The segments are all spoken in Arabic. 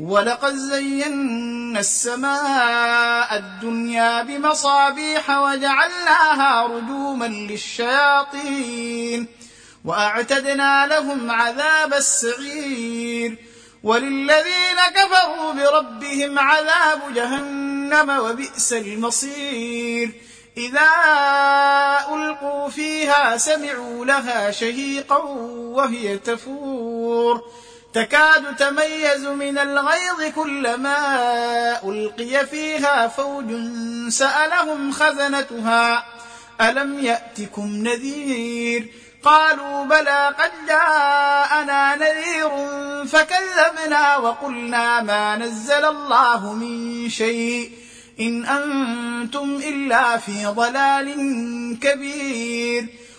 ولقد زينا السماء الدنيا بمصابيح وجعلناها رجوما للشياطين وأعتدنا لهم عذاب السعير وللذين كفروا بربهم عذاب جهنم وبئس المصير إذا ألقوا فيها سمعوا لها شهيقا وهي تفور تكاد تميز من الغيظ كلما ألقي فيها فوج سألهم خزنتها ألم يأتكم نذير؟ قالوا بلى قد جاءنا نذير فكذبنا وقلنا ما نزل الله من شيء إن أنتم إلا في ضلال كبير.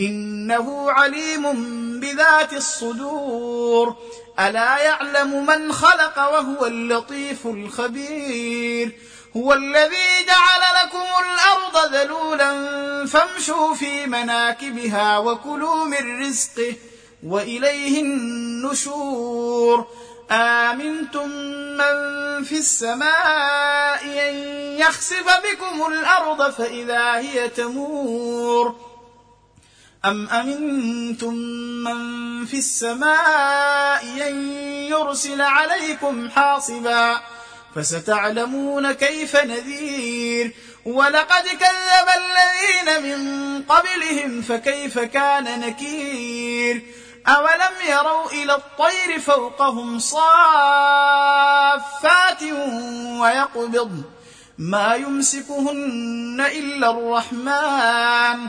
إنه عليم بذات الصدور. ألا يعلم من خلق وهو اللطيف الخبير. هو الذي جعل لكم الأرض ذلولا فامشوا في مناكبها وكلوا من رزقه وإليه النشور. آمنتم من في السماء أن يخسف بكم الأرض فإذا هي تمور. أم أمنتم من في السماء أن يرسل عليكم حاصبا فستعلمون كيف نذير ولقد كذب الذين من قبلهم فكيف كان نكير أولم يروا إلى الطير فوقهم صافات ويقبض ما يمسكهن إلا الرحمن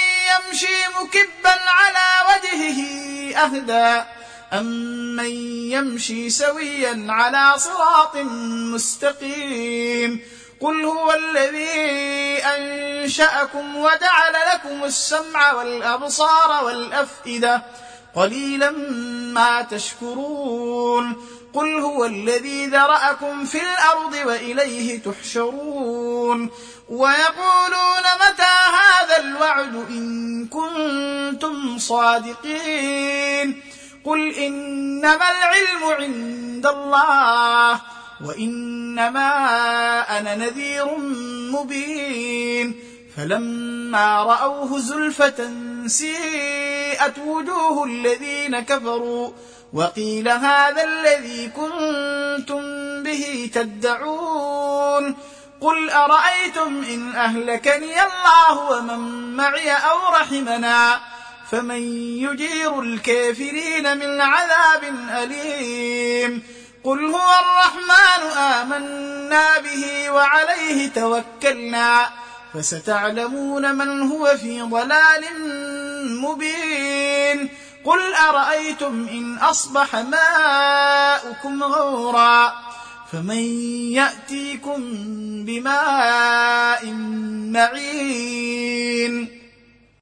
يمشي مكبا على وجهه أهدى. أمن يمشي سويا على صراط مستقيم. قل هو الذي أنشأكم وجعل لكم السمع والأبصار والأفئدة. قليلا ما تشكرون. قل هو الذي ذرأكم في الأرض وإليه تحشرون. ويقولون متى هذا الوعد إن كنتم صادقين قل إنما العلم عند الله وإنما أنا نذير مبين فلما رأوه زلفة سيئت وجوه الذين كفروا وقيل هذا الذي كنتم به تدعون قل أرأيتم إن أهلكني الله ومن معي أو رحمنا فمن يجير الكافرين من عذاب أليم قل هو الرحمن آمنا به وعليه توكلنا فستعلمون من هو في ضلال مبين قل أرأيتم إن أصبح ماؤكم غورا فمن يأتيكم بماء معين